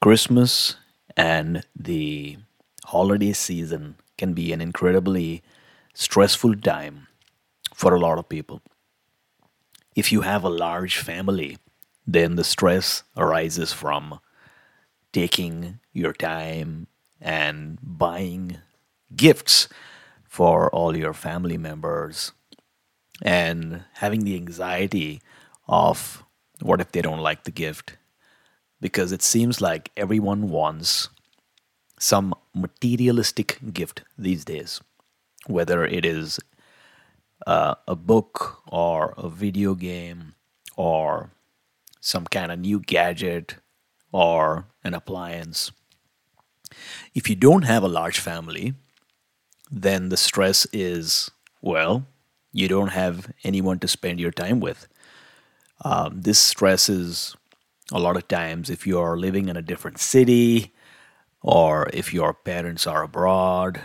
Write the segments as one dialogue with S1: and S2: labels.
S1: Christmas and the holiday season can be an incredibly stressful time for a lot of people. If you have a large family, then the stress arises from taking your time and buying gifts for all your family members and having the anxiety of what if they don't like the gift because it seems like everyone wants some materialistic gift these days, whether it is uh, a book or a video game or some kind of new gadget or an appliance. If you don't have a large family, then the stress is well, you don't have anyone to spend your time with. Um, this stress is a lot of times if you're living in a different city or if your parents are abroad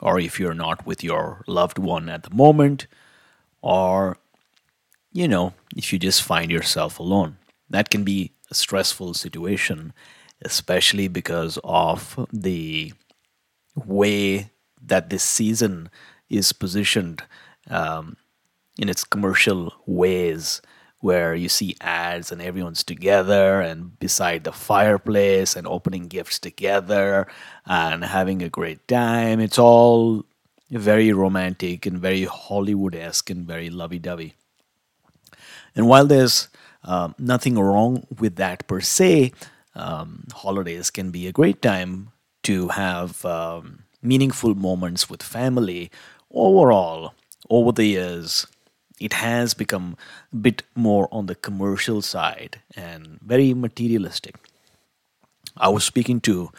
S1: or if you're not with your loved one at the moment or you know if you just find yourself alone. That can be a stressful situation especially because of the way that this season is positioned um, in its commercial ways where you see ads and everyone's together and beside the fireplace and opening gifts together and having a great time. It's all very romantic and very Hollywood esque and very lovey dovey. And while there's um, nothing wrong with that per se, um, holidays can be a great time to have um, meaningful moments with family. Overall, over the years, it has become a bit more on the commercial side and very materialistic. I was speaking to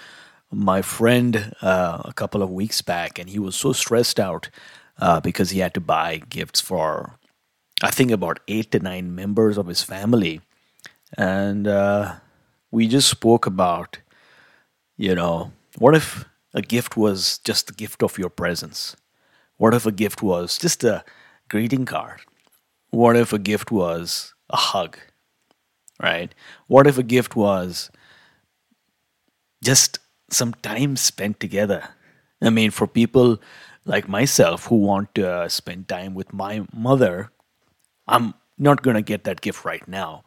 S1: my friend uh, a couple of weeks back, and he was so stressed out uh, because he had to buy gifts for, I think, about eight to nine members of his family. And uh, we just spoke about, you know, what if a gift was just the gift of your presence? What if a gift was just a greeting card? What if a gift was a hug? Right? What if a gift was just some time spent together? I mean, for people like myself who want to uh, spend time with my mother, I'm not going to get that gift right now.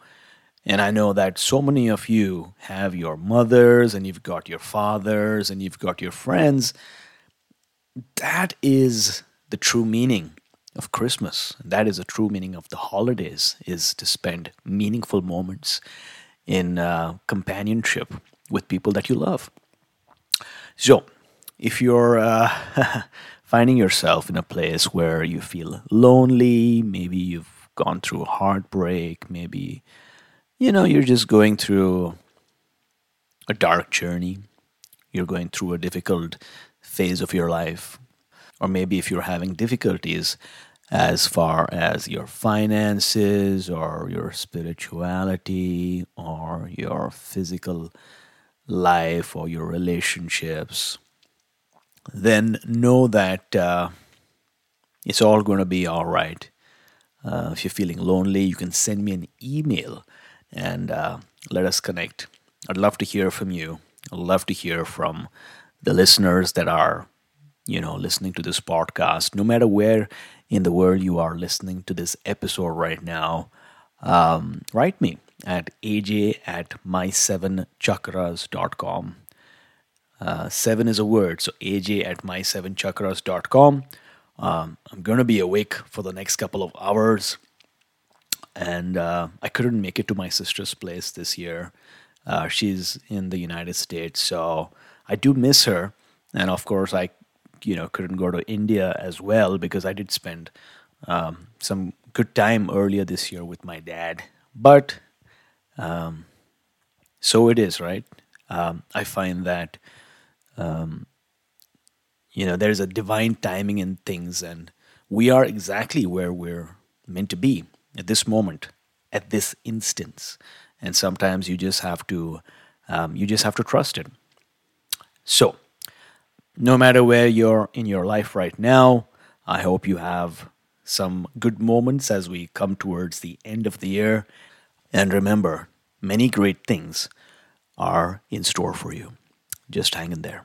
S1: And I know that so many of you have your mothers and you've got your fathers and you've got your friends. That is the true meaning of Christmas. That is the true meaning of the holidays is to spend meaningful moments in uh, companionship with people that you love. So, if you're uh, finding yourself in a place where you feel lonely, maybe you've gone through heartbreak, maybe you know you're just going through a dark journey, you're going through a difficult phase of your life, or maybe if you're having difficulties as far as your finances or your spirituality or your physical life or your relationships, then know that uh, it's all going to be all right. Uh, if you're feeling lonely, you can send me an email and uh, let us connect. I'd love to hear from you. I'd love to hear from the listeners that are you know, listening to this podcast, no matter where in the world you are listening to this episode right now, um, write me at aj at mysevenchakras.com. Uh, seven is a word, so aj at mysevenchakras.com. Um, I'm going to be awake for the next couple of hours, and uh, I couldn't make it to my sister's place this year. Uh, she's in the United States, so I do miss her. And of course, I you know couldn't go to India as well because I did spend um, some good time earlier this year with my dad. But um, so it is, right? Um, I find that um, you know there's a divine timing in things, and we are exactly where we're meant to be at this moment, at this instance. And sometimes you just have to um, you just have to trust it. So no matter where you're in your life right now, I hope you have some good moments as we come towards the end of the year. And remember, many great things are in store for you. Just hang in there.